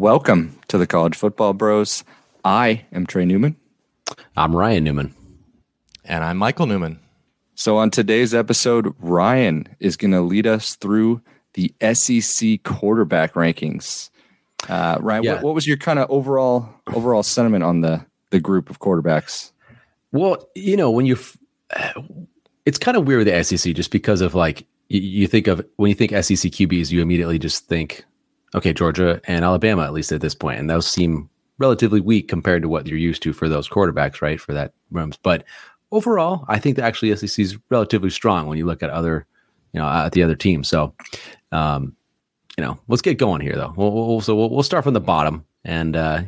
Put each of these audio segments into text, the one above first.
Welcome to the College Football Bros. I am Trey Newman. I'm Ryan Newman. And I'm Michael Newman. So, on today's episode, Ryan is going to lead us through the SEC quarterback rankings. Uh, Ryan, yeah. what, what was your kind of overall overall sentiment on the the group of quarterbacks? Well, you know, when you, it's kind of weird with the SEC just because of like you, you think of when you think SEC QBs, you immediately just think, okay, Georgia and Alabama at least at this point, and those seem relatively weak compared to what you're used to for those quarterbacks, right? For that rooms, but overall, I think that actually SEC is relatively strong when you look at other, you know, at the other teams. So, um, you know, let's get going here though. We'll, we'll so we'll, we'll start from the bottom, and uh,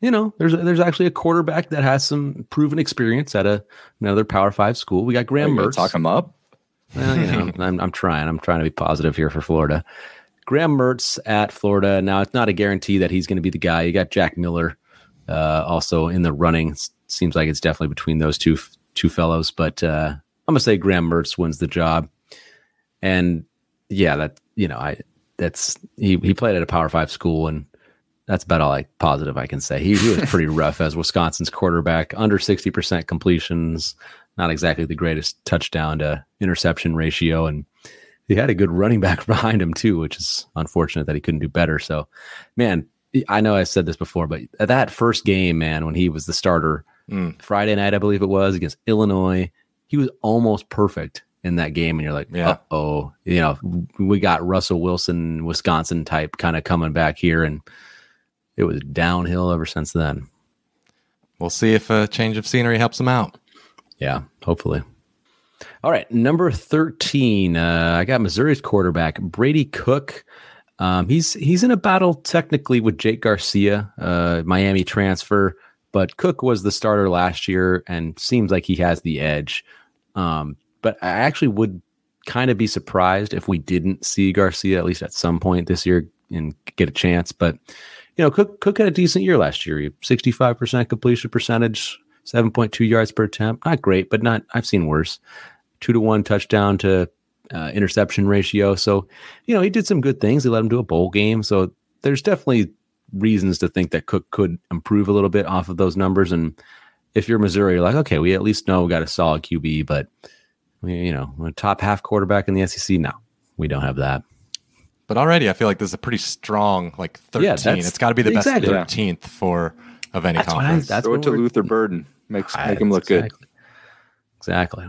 you know, there's there's actually a quarterback that has some proven experience at a another Power Five school. We got Graham Mertz. Talk him up. Well, you know, I'm I'm trying. I'm trying to be positive here for Florida. Graham Mertz at Florida. Now it's not a guarantee that he's going to be the guy. You got Jack Miller, uh, also in the running. Seems like it's definitely between those two two fellows, but uh, I'm gonna say Graham Mertz wins the job. And yeah, that you know, I that's he he played at a Power Five school, and that's about all I positive I can say. He he was pretty rough as Wisconsin's quarterback, under sixty percent completions, not exactly the greatest touchdown to interception ratio, and he had a good running back behind him too, which is unfortunate that he couldn't do better. So, man, I know I said this before, but that first game, man, when he was the starter mm. Friday night, I believe it was against Illinois, he was almost perfect in that game. And you're like, yeah. oh, you know, we got Russell Wilson, Wisconsin type kind of coming back here. And it was downhill ever since then. We'll see if a change of scenery helps him out. Yeah, hopefully. All right, number 13. Uh, I got Missouri's quarterback, Brady Cook. Um, he's he's in a battle technically with Jake Garcia, uh, Miami transfer, but Cook was the starter last year and seems like he has the edge. Um, but I actually would kind of be surprised if we didn't see Garcia at least at some point this year and get a chance. But you know, Cook Cook had a decent year last year. Sixty five percent completion percentage, seven point two yards per attempt. Not great, but not. I've seen worse. Two to one touchdown to uh, interception ratio. So, you know, he did some good things. He led him to a bowl game. So there's definitely reasons to think that Cook could improve a little bit off of those numbers. And if you're Missouri, you're like, okay, we at least know we got a solid QB, but we, you know, a top half quarterback in the SEC. No, we don't have that. But already, I feel like this is a pretty strong, like 13. Yeah, it's got to be the exactly. best 13th for of any that's conference. I, that's Throw it to Luther Burden. Makes make him look exactly. good. Exactly.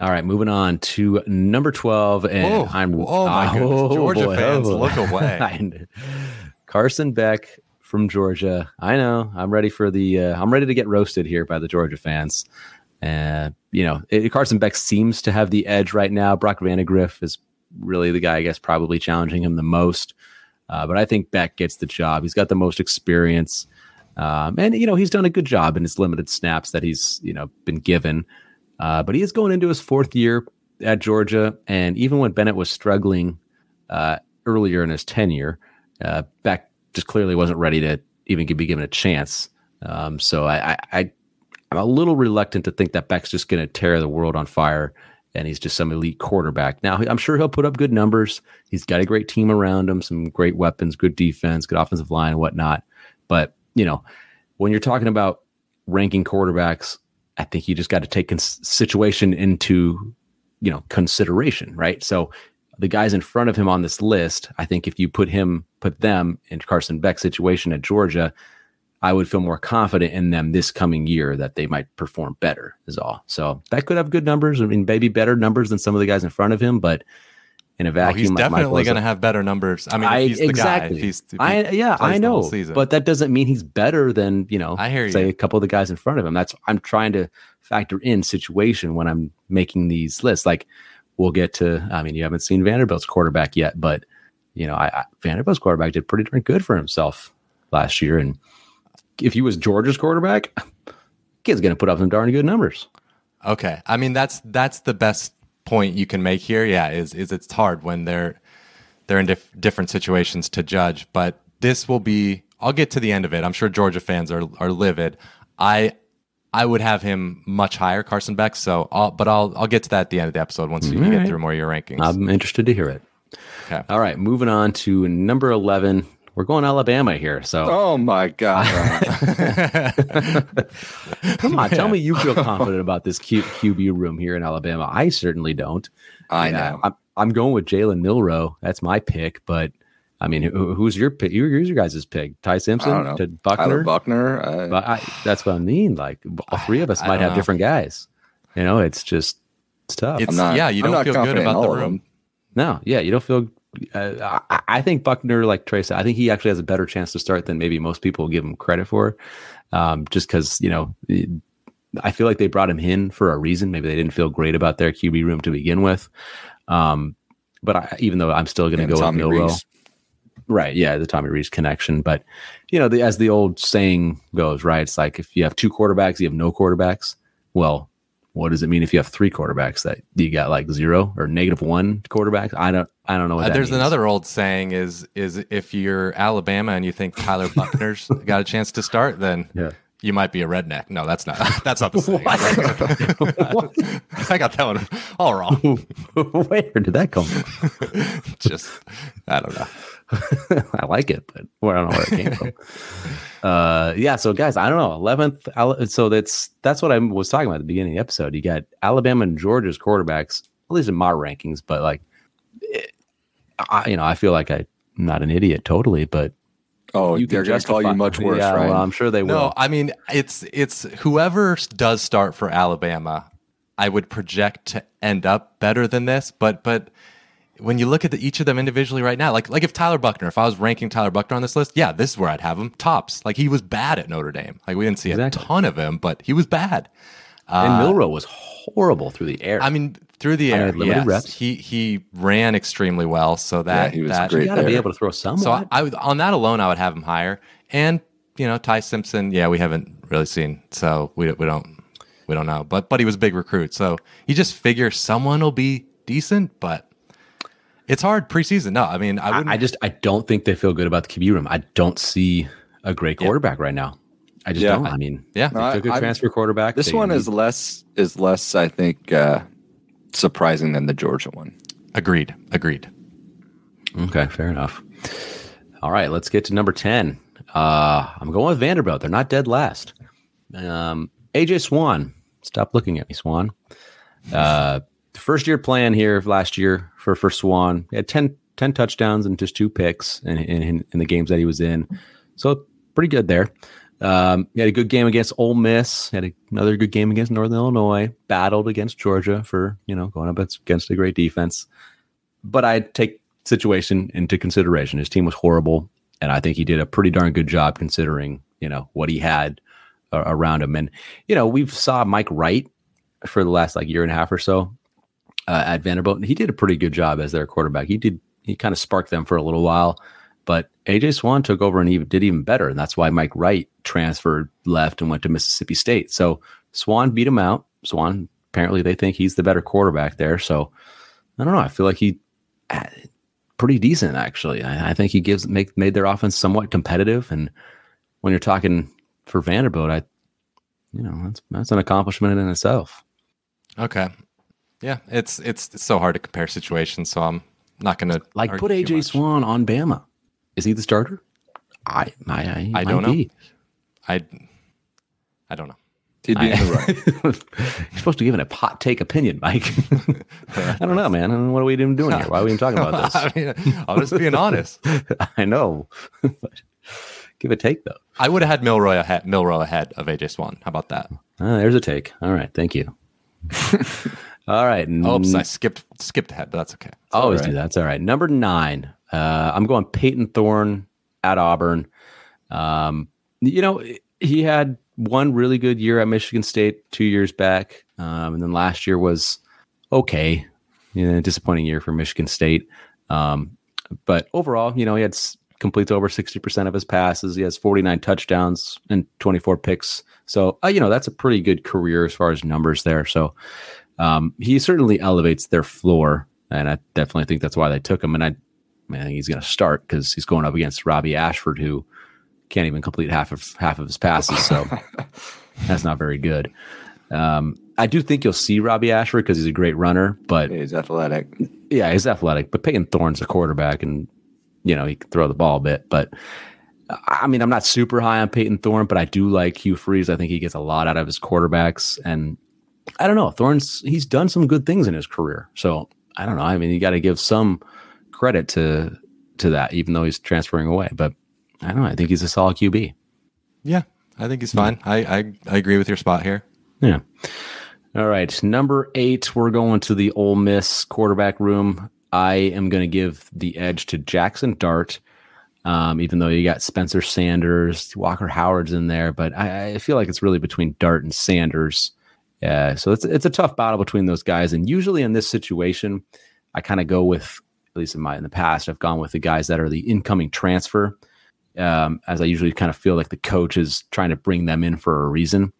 All right, moving on to number 12. And oh, I'm oh my goodness. Oh, Georgia boy, fans, oh, look away. Carson Beck from Georgia. I know. I'm ready for the uh, I'm ready to get roasted here by the Georgia fans. And uh, you know, it, Carson Beck seems to have the edge right now. Brock Vandagriff is really the guy, I guess, probably challenging him the most. Uh, but I think Beck gets the job. He's got the most experience. Um, and you know he's done a good job in his limited snaps that he's you know been given. Uh, but he is going into his fourth year at Georgia, and even when Bennett was struggling uh, earlier in his tenure, uh, Beck just clearly wasn't ready to even be given a chance. Um, so I, I, I'm a little reluctant to think that Beck's just going to tear the world on fire and he's just some elite quarterback. Now, I'm sure he'll put up good numbers. He's got a great team around him, some great weapons, good defense, good offensive line, and whatnot. But, you know, when you're talking about ranking quarterbacks, I think you just got to take cons- situation into, you know, consideration, right? So the guys in front of him on this list, I think if you put him, put them in Carson Beck's situation at Georgia, I would feel more confident in them this coming year that they might perform better, is all. So that could have good numbers. I mean, maybe better numbers than some of the guys in front of him, but in a oh, vacuum, he's definitely going to have better numbers. I mean, I, he's exactly. Guy, if he's, if I yeah, I know, but that doesn't mean he's better than you know. I hear say you. a couple of the guys in front of him. That's I'm trying to factor in situation when I'm making these lists. Like we'll get to. I mean, you haven't seen Vanderbilt's quarterback yet, but you know, I, I Vanderbilt's quarterback did pretty darn good for himself last year, and if he was Georgia's quarterback, kid's going to put up some darn good numbers. Okay, I mean that's that's the best point you can make here. Yeah, is is it's hard when they're they're in dif- different situations to judge, but this will be. I'll get to the end of it. I'm sure Georgia fans are are livid. I I would have him much higher, Carson Beck. So, I'll, but I'll I'll get to that at the end of the episode once you get through more of your rankings. I'm interested to hear it. Okay. All right, moving on to number eleven we're going Alabama here. So, oh my god, come on, tell me you feel confident about this Q- QB room here in Alabama. I certainly don't. I know. I'm, I'm going with Jalen Milroe. That's my pick, but I mean, who, who's your pick? Who's your guys' pick? Ty Simpson to Buchner, Tyler Buchner. Uh, but I, that's what I mean. Like all three of us might have know. different guys. You know, it's just it's tough. It's, not, yeah, you don't feel good about the room. No, yeah, you don't feel. Uh, I, I, think Buchner, like Trace, I think he actually has a better chance to start than maybe most people give him credit for. Um, just because you know, I feel like they brought him in for a reason. Maybe they didn't feel great about their QB room to begin with. Um, but I, even though I'm still going to go Tommy with. Rees. Right. Yeah. The Tommy Rees connection. But, you know, the, as the old saying goes, right? It's like if you have two quarterbacks, you have no quarterbacks. Well, what does it mean if you have three quarterbacks that you got like zero or negative one quarterbacks? I don't, I don't know. Uh, there's means. another old saying is, is if you're Alabama and you think Tyler Buchner's got a chance to start, then yeah you might be a redneck. No, that's not. That's not the same. I got that one all wrong. Where did that come from? Just, I don't know. I like it, but I don't know where it came from. Uh, yeah. So, guys, I don't know. Eleventh. So that's that's what I was talking about at the beginning of the episode. You got Alabama and Georgia's quarterbacks, at least in my rankings, but like, it, I, you know, I feel like I'm not an idiot totally, but Oh, you they're going to call you much worse, yeah, right? Well, I'm sure they will. No, I mean it's it's whoever does start for Alabama, I would project to end up better than this. But but when you look at the, each of them individually right now, like like if Tyler Buchner, if I was ranking Tyler Buchner on this list, yeah, this is where I'd have him tops. Like he was bad at Notre Dame. Like we didn't see exactly. a ton of him, but he was bad. And uh, Milroe was horrible through the air. I mean, through the air, limited yes. reps. He he ran extremely well, so that yeah, he was that, great. You got to be able to throw some. So I, I, would on that alone, I would have him higher. And you know, Ty Simpson, yeah, we haven't really seen, so we we don't we don't know. But but he was a big recruit, so you just figure someone will be decent, but it's hard preseason. No, I mean, I I, I just I don't think they feel good about the QB room. I don't see a great quarterback yeah. right now. I just yeah. don't. I mean, yeah, they took a I, transfer quarterback. This one is less is less, I think, uh, surprising than the Georgia one. Agreed. Agreed. Okay, fair enough. All right, let's get to number ten. Uh, I'm going with Vanderbilt. They're not dead last. Um, AJ Swann, Stop looking at me, Swan. Uh, first year plan here last year for for Swann. He had 10, 10 touchdowns and just two picks in, in, in the games that he was in. So pretty good there. Um, he had a good game against Ole Miss. Had a, another good game against Northern Illinois. Battled against Georgia for you know going up against a great defense. But I take situation into consideration. His team was horrible, and I think he did a pretty darn good job considering you know what he had around him. And you know we've saw Mike Wright for the last like year and a half or so uh, at Vanderbilt. And he did a pretty good job as their quarterback. He did he kind of sparked them for a little while. But AJ Swann took over and he did even better. And that's why Mike Wright transferred left and went to Mississippi State. So Swann beat him out. Swann apparently, they think he's the better quarterback there. So I don't know. I feel like he uh, pretty decent actually. I, I, think he gives make made their offense somewhat competitive. And when you're talking for Vanderbilt, I you know that's that's an accomplishment in itself. Okay, yeah, it's it's, it's so hard to compare situations. So I'm not going to like put AJ Swann on Bama. Is he the starter? I I I, I don't know. Be. I I don't know. He'd be I, right. You're supposed to give an a hot take opinion, Mike. I don't know, man. What are we even doing here? Why are we even talking about this? I mean, I'm just being honest. I know. give a take though. I would have had Milroy ahead, Milroe ahead of AJ Swann. How about that? Uh, there's a take. All right, thank you. All right. Oops, I skipped skipped ahead, but that's okay. It's Always right. do that. That's all right. Number nine. Uh, I'm going Payton Thorne at Auburn. Um, you know, he had one really good year at Michigan State two years back, um, and then last year was okay. You know, disappointing year for Michigan State. Um, but overall, you know, he had completes over 60% of his passes. He has 49 touchdowns and 24 picks. So, uh, you know, that's a pretty good career as far as numbers there. So, um, he certainly elevates their floor. And I definitely think that's why they took him. And I I think he's going to start because he's going up against Robby Ashford, who can't even complete half of half of his passes. So that's not very good. Um, I do think you'll see Robby Ashford because he's a great runner, but he's athletic. Yeah, he's athletic. But Payton Thorne's a quarterback, and you know, he can throw the ball a bit. But I mean, I'm not super high on Payton Thorne, but I do like Hugh Freeze. I think he gets a lot out of his quarterbacks. And I don't know, Thorne's he's done some good things in his career. So I don't know. I mean, you got to give some credit to to that, even though he's transferring away. But I don't know. I think he's a solid QB. Yeah, I think he's fine. I, I I agree with your spot here. Yeah. All right, number eight, we're going to the Ole Miss quarterback room. I am going to give the edge to Jaxson Dart, um, even though you got Spencer Sanders, Walker Howard's in there, but I, I feel like it's really between Dart and Sanders. Yeah, so it's it's a tough battle between those guys, and usually in this situation, I kind of go with at least in my in the past, I've gone with the guys that are the incoming transfer, um, as I usually kind of feel like the coach is trying to bring them in for a reason.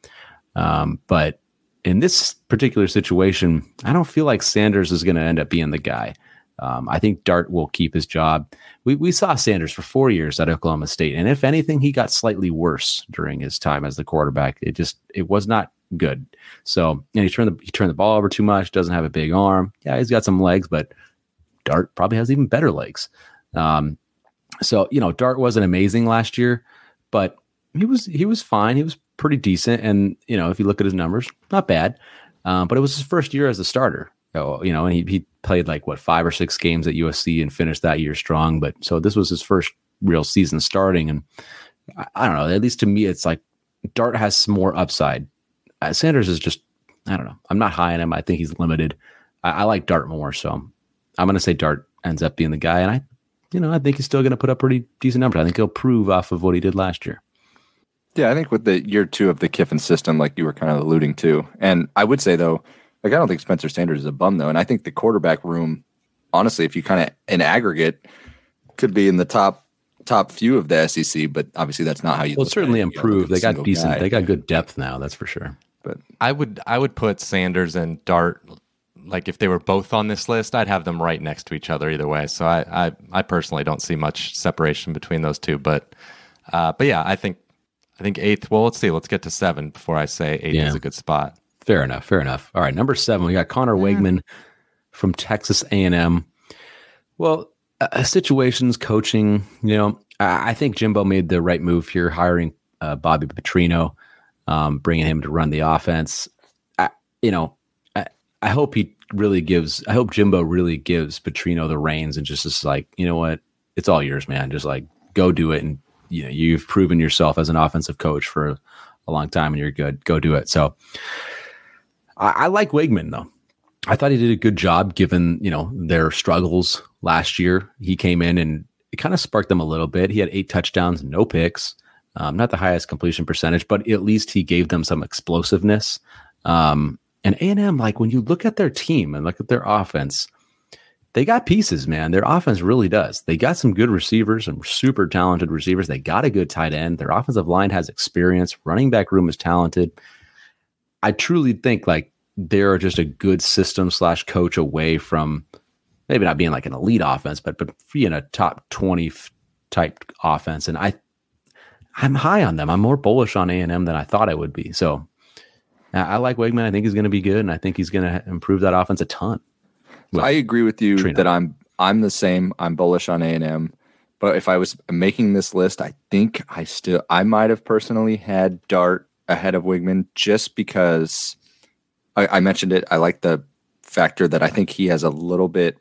Um, but in this particular situation, I don't feel like Sanders is going to end up being the guy. Um, I think Dart will keep his job. We, we saw Sanders for four years at Oklahoma State, and if anything, he got slightly worse during his time as the quarterback. It just it was not good. So, and he turned the he turned the ball over too much. Doesn't have a big arm. Yeah, he's got some legs, but Dart probably has even better legs. Um, so you know, Dart wasn't amazing last year, but he was he was fine. He was pretty decent, and you know, if you look at his numbers, not bad. Um, but it was his first year as a starter. So, you know, and he, he played like what five or six games at USC and finished that year strong. But so this was his first real season starting, and I, I don't know. At least to me, it's like Dart has some more upside. Uh, Sanders is just I don't know. I'm not high on him. I think he's limited. I, I like Dart more, so I'm going to say Dart ends up being the guy, and I, you know, I think he's still going to put up pretty decent numbers. I think he'll prove off of what he did last year. Yeah, I think with the year two of the Kiffin system, like you were kind of alluding to, and I would say though, like I don't think Spencer Sanders is a bum though, and I think the quarterback room, honestly, if you kind of in aggregate, could be in the top top few of the SEC, but obviously that's not how you. Well, certainly improved. They got decent. Guy. They got good depth now. That's for sure. But I would I would put Sanders and Dart like if they were both on this list, I'd have them right next to each other either way. So I I, I personally don't see much separation between those two, but uh, but yeah, I think I think eighth. Well, let's see. Let's get to seven before I say eighth yeah. is a good spot. Fair enough. Fair enough. All right, number seven. We got Conner Weigman from Texas A and M. Well, uh, situations, coaching. You know, I, I, think Jimbo made the right move here, hiring uh, Bobby Petrino, um, bringing him to run the offense. I, you know, I, I hope he really gives. I hope Jimbo really gives Petrino the reins and just is like, you know what, it's all yours, man. Just like go do it and you know you've proven yourself as an offensive coach for a long time and you're good. Go do it. So I, I like Weigman though. I thought he did a good job given you know their struggles last year. He came in and it kind of sparked them a little bit. He had eight touchdowns, no picks. Um, not the highest completion percentage, but at least he gave them some explosiveness. Um, and A and M, like when you look at their team and look at their offense, they got pieces, man. Their offense really does. They got some good receivers, some super talented receivers. They got a good tight end. Their offensive line has experience. Running back room is talented. I truly think like they're just a good system slash coach away from maybe not being like an elite offense, but but being a top twenty type offense. And I, I'm high on them. I'm more bullish on A and M than I thought I would be. So I like Weigman. I think he's going to be good, and I think he's going to improve that offense a ton. I agree with you Trina. that I'm I'm the same. I'm bullish on A and M, but if I was making this list, I think I still I might have personally had Dart ahead of Weigman just because I, I mentioned it. I like the factor that I think he has a little bit.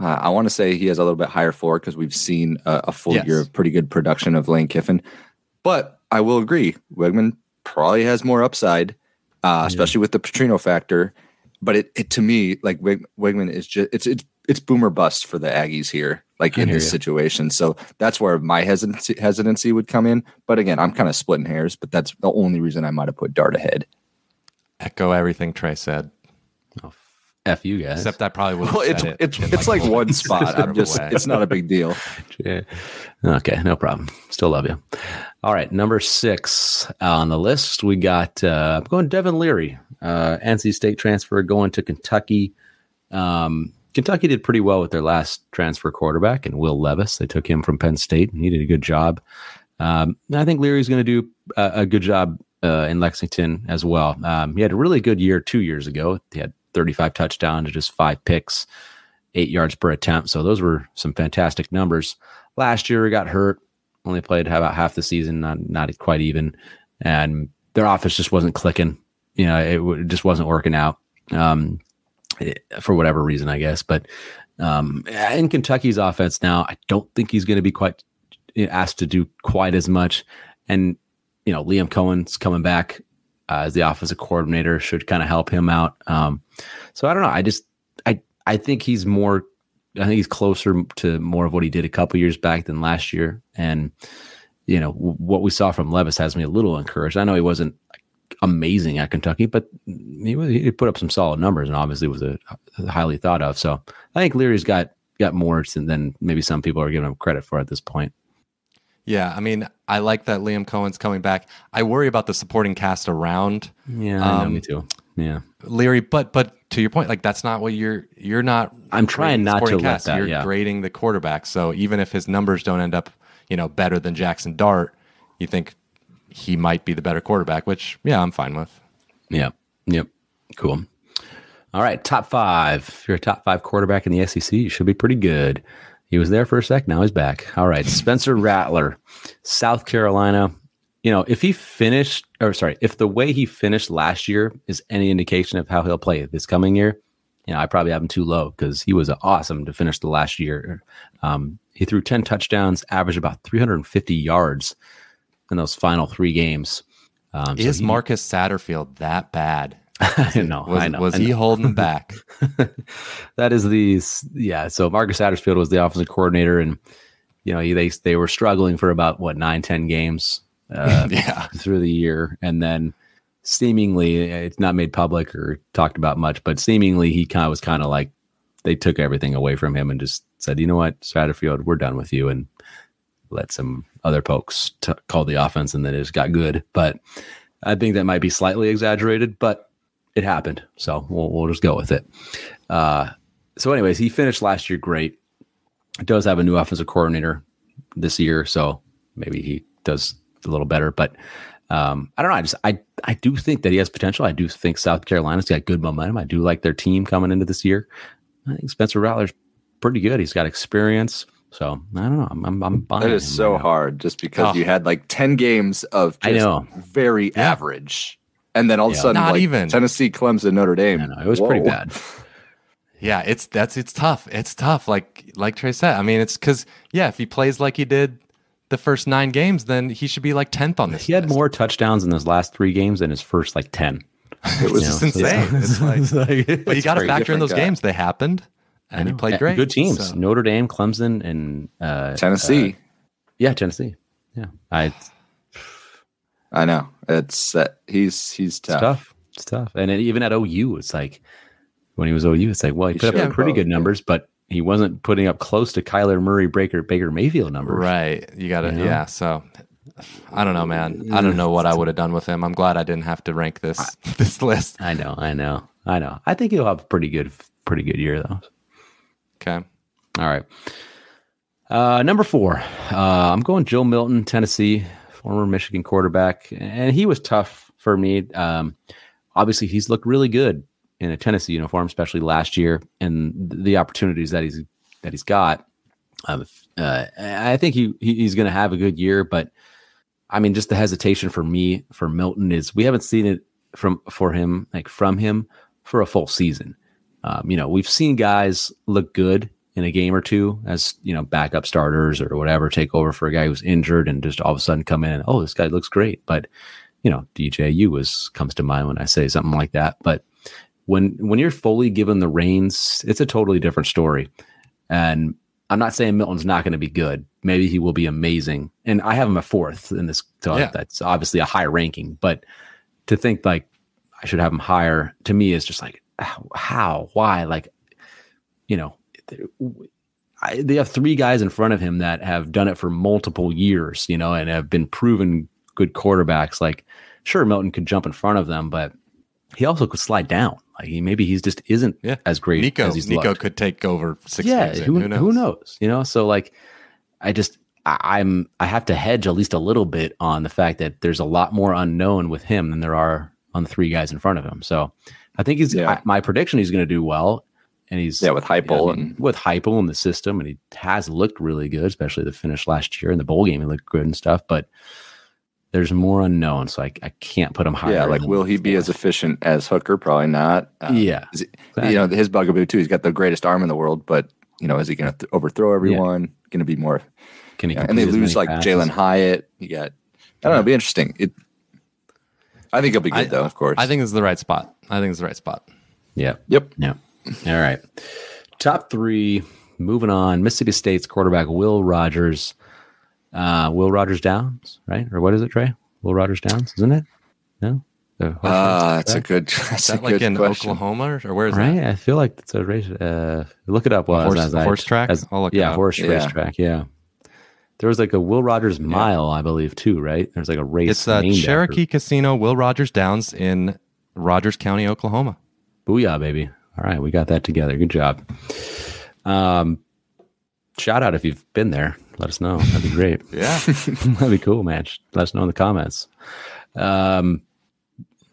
Uh, I want to say he has a little bit higher floor because we've seen a, a full yes. year of pretty good production of Lane Kiffin. But I will agree, Weigman probably has more upside, uh, especially with the Petrino factor but it, it to me like Wig, Weigman is just it's it's it's boomer bust for the Aggies here, like in this you. situation. So that's where my hesitancy hesitancy would come in. But again, I'm kind of splitting hairs, but that's the only reason I might have put Dart ahead. Echo everything Trey said. Oh, F you guys. Except I probably would. Well, it's it it's it's like, like one spot. I'm just it's not a big deal. Yeah. Okay, no problem. Still love you. All right, number six on the list, we got uh, I'm going Devin Leary, uh, NC State transfer going to Kentucky. Um, Kentucky did pretty well with their last transfer quarterback and Will Levis. They took him from Penn State and he did a good job. Um, I think Leary's going to do a, a, good job uh, in Lexington as well. Um, he had a really good year two years ago. He had 35 touchdowns to just five picks. eight yards per attempt. So those were some fantastic numbers. Last year, he got hurt, only played about half the season, not not quite even, and their offense just wasn't clicking. You know, it, it just wasn't working out um, it, for whatever reason, I guess. But um, in Kentucky's offense now, I don't think he's going to be quite asked to do quite as much. And you know, Liam Coen's coming back uh, as the offensive coordinator should kind of help him out. Um, so I don't know. I just I I think he's more. I think he's closer to more of what he did a couple years back than last year. And you know what we saw from Levis has me a little encouraged. I know he wasn't amazing at Kentucky, but he, he put up some solid numbers and obviously was a, a highly thought of. So I think Leary's got got more than maybe some people are giving him credit for at this point. Yeah, I mean, I like that Liam Coen's coming back. I worry about the supporting cast around. Yeah, um, me too. Yeah, Leary, but but to your point, like that's not what you're you're not. I'm trying not to cast. That, you're yeah. grading the quarterback. So even if his numbers don't end up, you know, better than Jaxson Dart, you think he might be the better quarterback. Which yeah, I'm fine with. Yeah. Yep. Cool. All right, top five. If you're a top five quarterback in the SEC, you should be pretty good. He was there for a sec. Now he's back. All right. Spencer Rattler, South Carolina. You know, if he finished, or sorry, if the way he finished last year is any indication of how he'll play this coming year, you know, I probably have him too low because he was awesome to finish the last year. Um, he threw 10 touchdowns, averaged about 350 yards in those final three games. Um, is so he, Marcus Satterfield that bad? I know. Was, I know. Was I he holding back? that is the yeah. So Marcus Satterfield was the offensive coordinator, and you know they they were struggling for about what nine ten games uh, yeah. through the year, and then seemingly it's not made public or talked about much, but seemingly he kind of was kind of like they took everything away from him and just said, you know what, Satterfield, we're done with you, and let some other folks t- call the offense, and then it just got good. But I think that might be slightly exaggerated, but it happened. So we'll, we'll just go with it. Uh, so, anyways, he finished last year great. Does have a new offensive coordinator this year, so maybe he does a little better. But um, I don't know. I just I I do think that he has potential. I do think South Carolina's got good momentum. I do like their team coming into this year. I think Spencer Rattler's pretty good. He's got experience. So I don't know. I'm I'm, I'm buying. That is so right hard, just because oh. you had like ten games of I know very yeah. average and then all of a sudden, not like, even Tennessee, Clemson, Notre Dame. it was Whoa. pretty bad. Yeah, it's that's it's tough. It's tough. Like like Trey said. I mean, it's because yeah, if he plays like he did the first nine games, then he should be like tenth on this. He list. had more touchdowns in his last three games than his first like ten. It was just insane. It's like, but you got to factor in those guy. games. They happened, and he played great. Good teams: so. Notre Dame, Clemson, and uh, Tennessee. Uh, yeah, Tennessee. Yeah, I I know it's uh, he's he's tough. It's tough. It's tough. And even at OU, it's like when he was OU, it's like well, he, he put up pretty good numbers, but he wasn't putting up close to Kyler Murray, Baker Baker Mayfield numbers. Right. You got to you know? yeah. So I don't know, man. I don't know what I would have done with him. I'm glad I didn't have to rank this I, this list. I know. I know. I know. I think he'll have a pretty good pretty good year though. Okay. All right. Uh, number four, uh, I'm going Joe Milton, Tennessee former Michigan quarterback, and he was tough for me. Um, obviously, he's looked really good in a Tennessee uniform, especially last year, and the opportunities that he's that he's got. Um, uh, I think he, he's going to have a good year, but I mean, just the hesitation for me for Milton is we haven't seen it from for him like from him for a full season. Um, you know, we've seen guys look good in a game or two as you know backup starters or whatever take over for a guy who's injured and just all of a sudden come in and oh this guy looks great. But you know DJU was comes to mind when I say something like that. But when when you're fully given the reins it's a totally different story. And I'm not saying Milton's not going to be good. Maybe he will be amazing. And I have him a fourth in this so yeah. that's obviously a high ranking. But to think like I should have him higher to me is just like how? Why? Like you know I, they have three guys in front of him that have done it for multiple years, you know, and have been proven good quarterbacks. Like, sure, Milton could jump in front of them, but he also could slide down. Like, he maybe he's just isn't yeah. as great Nico, as he's Nico looked. could take over six. Yeah, who, who, knows? who knows? You know, so like, I just I, I'm I have to hedge at least a little bit on the fact that there's a lot more unknown with him than there are on the three guys in front of him. So I think he's yeah. I, my prediction. He's going to do well and he's yeah with Heupel and with Heupel in the system, and he has looked really good, especially the finish last year in the bowl game. He looked good and stuff, but there's more unknown, so I, I can't put him higher. Yeah, like will he be as efficient as Hooker? Probably not. Um, yeah, he, you know his bugaboo too. He's got the greatest arm in the world, but you know is he going to th- overthrow everyone? Yeah. Going to be more? Can he? and they lose like Jalin Hyatt. You got. I don't yeah. know. It'll be interesting. It. I think it'll be good I, though. Of course. I think it's the right spot. I think it's the right spot. Yeah. Yep. Yeah. All right. Top three. Moving on. Mississippi State's quarterback Will Rogers. Uh, Will Rogers Downs, right? Or what is it, Trey? Will Rogers Downs, isn't it? No. Ah, uh, that's a good. That's that like in question. Oklahoma or, where is right? that? I feel like it's a race. Uh, look it up. While horse, as, as horse track. As, yeah, horse yeah. race track. Yeah. There was like a Will Rogers Mile, yeah. I believe, too. Right? There's like a race. It's uh, Cherokee after. Casino, Will Rogers Downs in Rogers County, Oklahoma. Booyah, baby! All right, we got that together. Good job. Um, shout out if you've been there. Let us know. That'd be great. yeah, that'd be cool, man. Let us know in the comments. Um,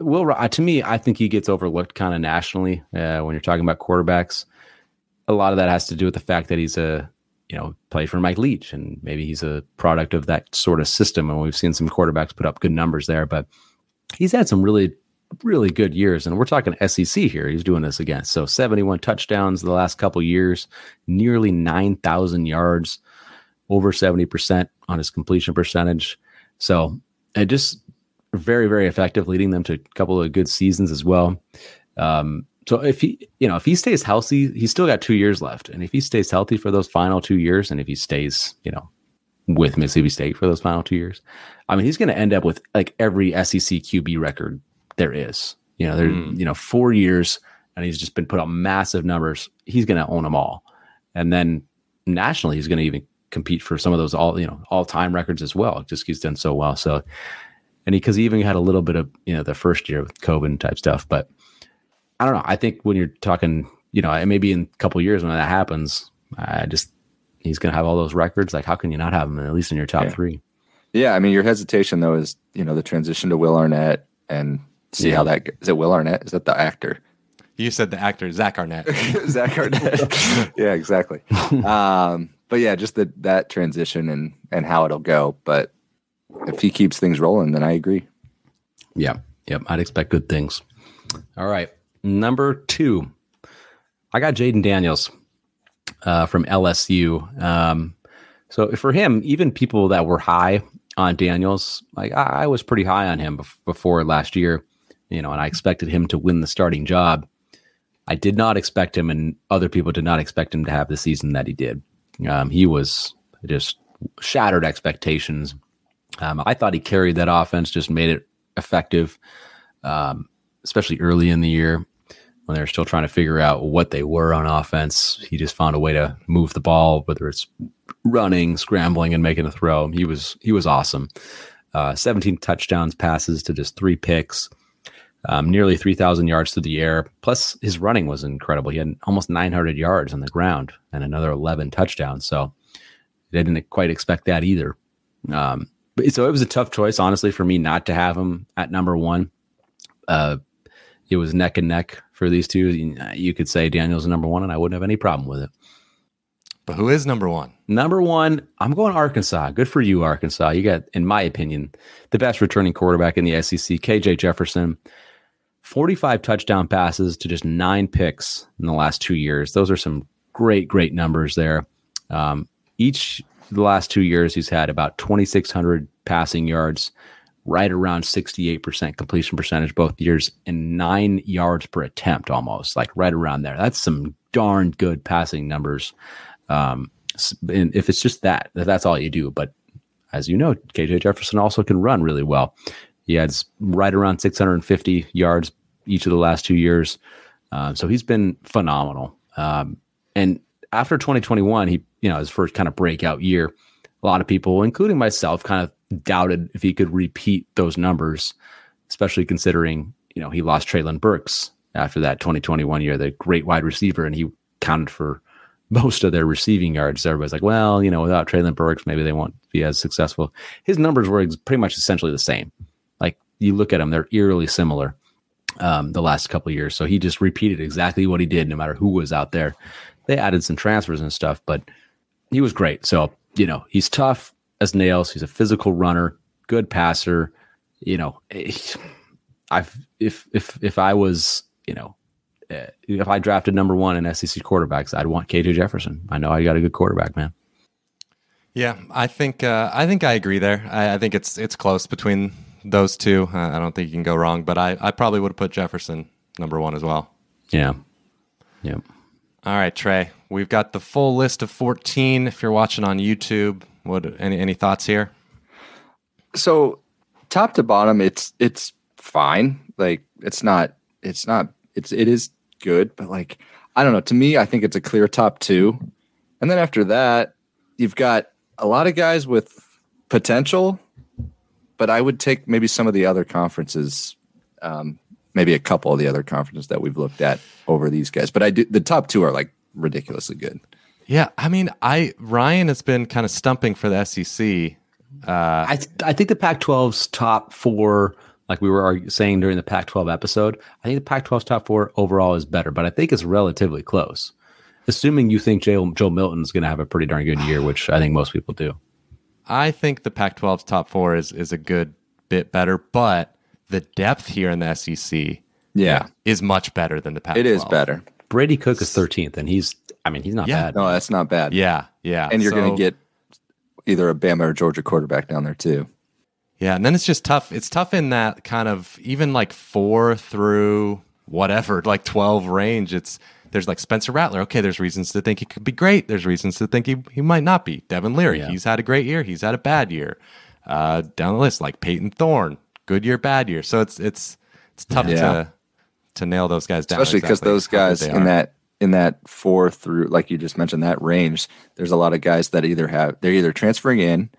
Will to me, I think he gets overlooked kind of nationally uh, when you're talking about quarterbacks. A lot of that has to do with the fact that he's a you know played for Mike Leach, and maybe he's a product of that sort of system. And we've seen some quarterbacks put up good numbers there, but he's had some really really good years. And we're talking SEC here. He's doing this again. So 71 touchdowns the last couple years, nearly 9,000 yards over 70% on his completion percentage. So it just very, very effective, leading them to a couple of good seasons as well. Um, so if he, you know, if he stays healthy, he's still got two years left. And if he stays healthy for those final two years, and if he stays, you know, with Mississippi State for those final two years, I mean, he's going to end up with like every SEC QB record there is. You know, there, mm. you know, four years, and he's just been put on massive numbers. He's going to own them all, and then nationally, he's going to even compete for some of those all you know all time records as well. Just he's done so well. So, and he, because he, even had a little bit of you know the first year with COVID type stuff, but I don't know. I think when you're talking, you know, maybe in a couple years when that happens, I just he's going to have all those records. Like, how can you not have him at least in your top yeah. three? Yeah, I mean, your hesitation though is you know the transition to Will Arnett and see yeah. how that is it. Will Arnett is that the actor? You said the actor Zach Arnett. Zach Arnett. yeah, exactly. Um, but yeah, just the, that transition and and how it'll go. But if he keeps things rolling, then I agree. Yeah, yep. I'd expect good things. All right, number two, I got Jayden Daniels uh, from LSU. Um, so for him, even people that were high on Daniels, like I, I was pretty high on him before last year, you know, and I expected him to win the starting job. I did not expect him, and other people did not expect him to have the season that he did. Um, he was just shattered expectations. Um, I thought he carried that offense, just made it effective, um, especially early in the year when they were still trying to figure out what they were on offense. He just found a way to move the ball, whether it's running, scrambling, and making a throw. He was he was awesome. Uh, 17 touchdowns, passes to just three picks, um, nearly 3,000 yards through the air. Plus, his running was incredible. He had almost 900 yards on the ground and another 11 touchdowns. So they didn't quite expect that either. Um, but so it was a tough choice, honestly, for me not to have him at number one. Uh, it was neck and neck for these two. You could say Daniel's a number one, and I wouldn't have any problem with it. But who is number one? Number one, I'm going Arkansas. Good for you, Arkansas. You got, in my opinion, the best returning quarterback in the SEC, KJ Jefferson. 45 touchdown passes to just nine picks in the last two years. Those are some great, great numbers there. Um, each the last two years, he's had about 2,600 passing yards, right around 68% completion percentage both years, and nine yards per attempt almost, like right around there. That's some darn good passing numbers. Um, and if it's just that, that's all you do. But as you know, KJ Jefferson also can run really well. He has right around 650 yards each of the last two years. Um, so he's been phenomenal. Um, and after 2021, he, you know, his first kind of breakout year, a lot of people, including myself, kind of doubted if he could repeat those numbers, especially considering, you know, he lost Treylon Burks after that 2021 year, the great wide receiver, and he counted for most of their receiving yards. So Everybody's like, well, you know, without Treylon Burks, maybe they won't be as successful. His numbers were pretty much essentially the same. Like you look at them, they're eerily similar. Um, the last couple years. So he just repeated exactly what he did, no matter who was out there. They added some transfers and stuff, but he was great. So you know he's tough as nails. He's a physical runner, good passer. You know, I've if if if I was you know uh, if I drafted number one in SEC quarterbacks, I'd want KJ Jefferson. I know I got a good quarterback, man. Yeah, I think uh, I think I agree there. I, I, think it's it's close between those two. I don't think you can go wrong, but I, I probably would have put Jefferson number one as well. Yeah. Yep. All right, Trey. We've got the full list of 14. If you're watching on YouTube, what any any thoughts here? So, top to bottom, it's it's fine. Like it's not it's not it's it is good, but like I don't know. To me, I think it's a clear top two, and then after that, you've got a lot of guys with potential, but I would take maybe some of the other conferences, um, maybe a couple of the other conferences that we've looked at over these guys. But I do the top two are like ridiculously good. Yeah, I mean, I Ryan has been kind of stumping for the SEC. Uh, I I think the Pac-12's top four like we were saying during the Pac 12 episode, I think the Pac 12's top four overall is better, but I think it's relatively close. Assuming you think Joe, Joe Milton's going to have a pretty darn good year, which I think most people do. I think the Pac 12's top four is, is a good bit better, but the depth here in the SEC yeah. is much better than the Pac 12. It is better. Brady Cook is 13th, and he's, I mean, he's not yeah. bad. No, that's not bad. Yeah. Yeah. And you're so, going to get either a Bama or Georgia quarterback down there, too. Yeah, and then it's just tough. It's tough in that kind of even like four through whatever, like twelve range. It's there's like Spencer Rattler. Okay, there's reasons to think he could be great. There's reasons to think he, he might not be. Devin Leary, yeah. he's had a great year. He's had a bad year. Uh, down the list, like Payton Thorne, good year, bad year. So it's it's it's tough yeah. to to nail those guys down. Especially because exactly those guys in that in that four through, like you just mentioned, that range. There's a lot of guys that either have they're either transferring in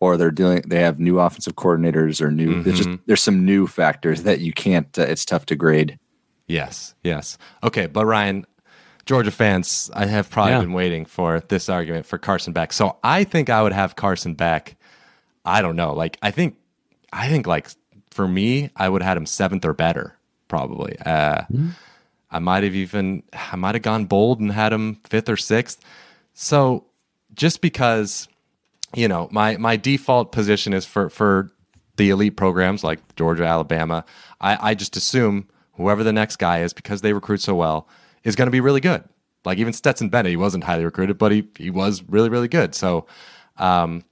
or they're dealing they have new offensive coordinators or new mm-hmm. there's just there's some new factors that you can't uh, it's tough to grade yes yes okay but ryan georgia fans i have probably yeah. been waiting for this argument for Carson Beck. so i think i would have Carson Beck. i don't know like i think i think like for me i would have had him seventh or better probably uh, mm-hmm. i might have even i might have gone bold and had him fifth or sixth so just because you know, my my default position is for for the elite programs like Georgia, Alabama. I, I just assume whoever the next guy is, because they recruit so well, is going to be really good. Like even Stetson Bennett, he wasn't highly recruited, but he he was really really good. So. Um,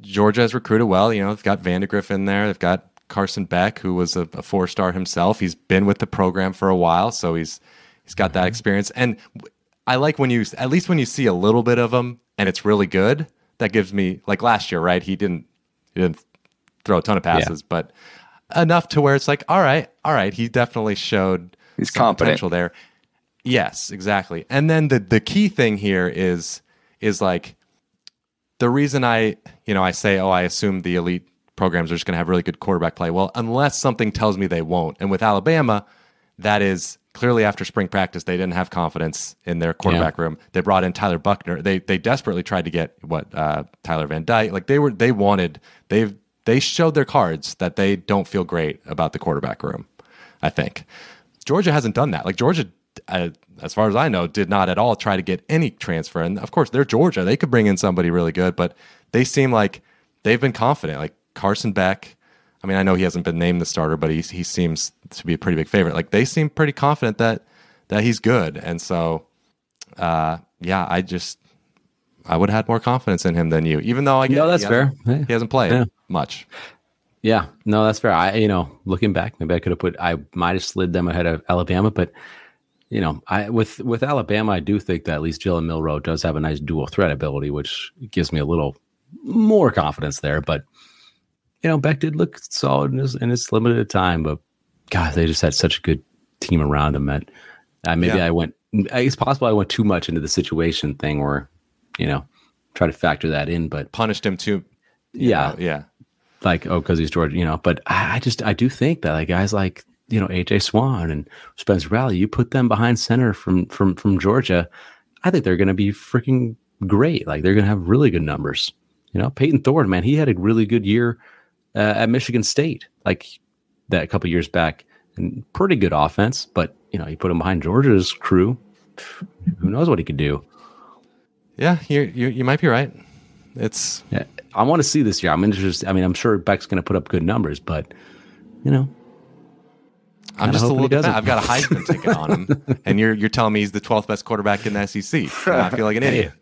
Georgia has recruited well. You know, they've got Vandagriff in there. They've got Carson Beck, who was a, a four star himself. He's been with the program for a while, so he's he's got that mm-hmm. experience. And I like when you, at least when you see a little bit of him, and it's really good that gives me like last year, right? He didn't he didn't throw a ton of passes, yeah. but enough to where it's like, all right, all right, he definitely showed he's competent. potential there. Yes, exactly. And then the the key thing here is is like the reason I you know I say oh I assume the elite programs are just going to have really good quarterback play. Well, unless something tells me they won't, and with Alabama, that is clearly after spring practice they didn't have confidence in their quarterback yeah. room. They brought in Tyler Buchner. They they desperately tried to get what uh, Tyler Van Dyke. Like they were they wanted they've they showed their cards that they don't feel great about the quarterback room. I think Georgia hasn't done that. Like Georgia, uh, as far as I know, did not at all try to get any transfer. And of course, they're Georgia. They could bring in somebody really good, but they seem like they've been confident. Like Carson Beck I mean, I know he hasn't been named the starter, but he he seems to be a pretty big favorite. Like they seem pretty confident that that he's good, and so uh, yeah, I just I would have had more confidence in him than you, even though I get no, that's he fair. He hasn't played yeah. much. Yeah, no, that's fair. I you know looking back, maybe I could have put I might have slid them ahead of Alabama, but you know, I with with Alabama, I do think that at least Jalen Milroe does have a nice dual threat ability, which gives me a little more confidence there. But you know, Beck did look solid in his, in his limited time, but God, they just had such a good team around him that uh, maybe yeah. I went. It's possible I went too much into the situation thing, where you know, try to factor that in, but punished him too. Yeah, know, yeah. Like oh, because he's Georgia, you know. But I, I just I do think that like guys like you know AJ Swann and Spencer Rattler, you put them behind center from from from Georgia, I think they're going to be freaking great. Like they're going to have really good numbers. You know, Payton Thorne, man, he had a really good year uh, at Michigan State, like that a couple years back. and pretty good offense. But you know, you put him behind Georgia's crew, who knows what he could do? Yeah, you you you might be right. It's yeah, I want to see this year. I'm interested. I mean, I'm sure Beck's going to put up good numbers, but you know, I'm just a little bit. I've got a Heisman ticket on him, and you're you're telling me he's the 12th best quarterback in the SEC. I feel like an idiot.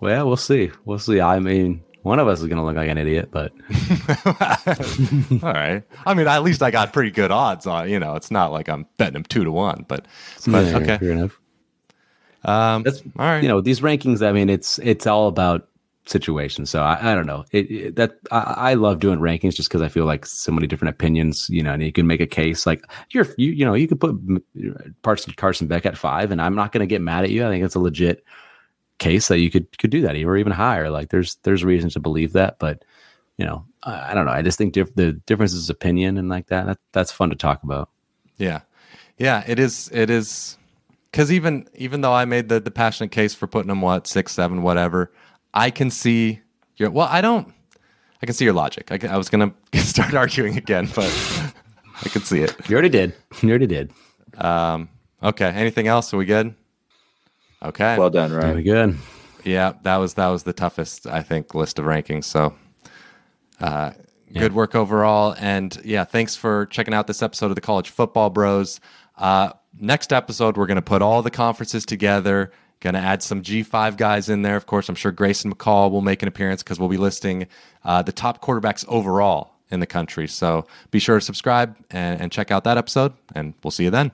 Well, we'll see. We'll see. I mean, one of us is going to look like an idiot, but all right. I mean, at least I got pretty good odds on. You know, it's not like I'm betting him two to one, but, but yeah, okay. Fair enough. Um, That's all right. You know, these rankings. I mean, it's it's all about situation. So I, I don't know. It, it that I, I, love doing rankings just because I feel like so many different opinions. You know, and you can make a case like you're you you know you could put parts of Carson Beck at five, and I'm not going to get mad at you. I think it's a legit case that you could could do that or even higher. Like there's there's reasons to believe that, but you know I, I don't know. I just think diff- the difference is opinion and like that, that that's fun to talk about. Yeah, yeah, it is. It is because even even though I made the the passionate case for putting them what six seven whatever I can see your. Well, I don't. I can see your logic. I, I was gonna start arguing again, but I can see it. You already did. You already did. Um. Okay. Anything else? Are we good? Okay. Well done, right? Very good. Yeah, that was that was the toughest I think list of rankings. So, uh, yeah. good work overall, and yeah, thanks for checking out this episode of the College Football Bros. Uh, next episode, we're going to put all the conferences together Going to add some G5 guys in there. Of course, I'm sure Grayson McCall will make an appearance because we'll be listing uh, the top quarterbacks overall in the country. So be sure to subscribe and, and check out that episode, and we'll see you then.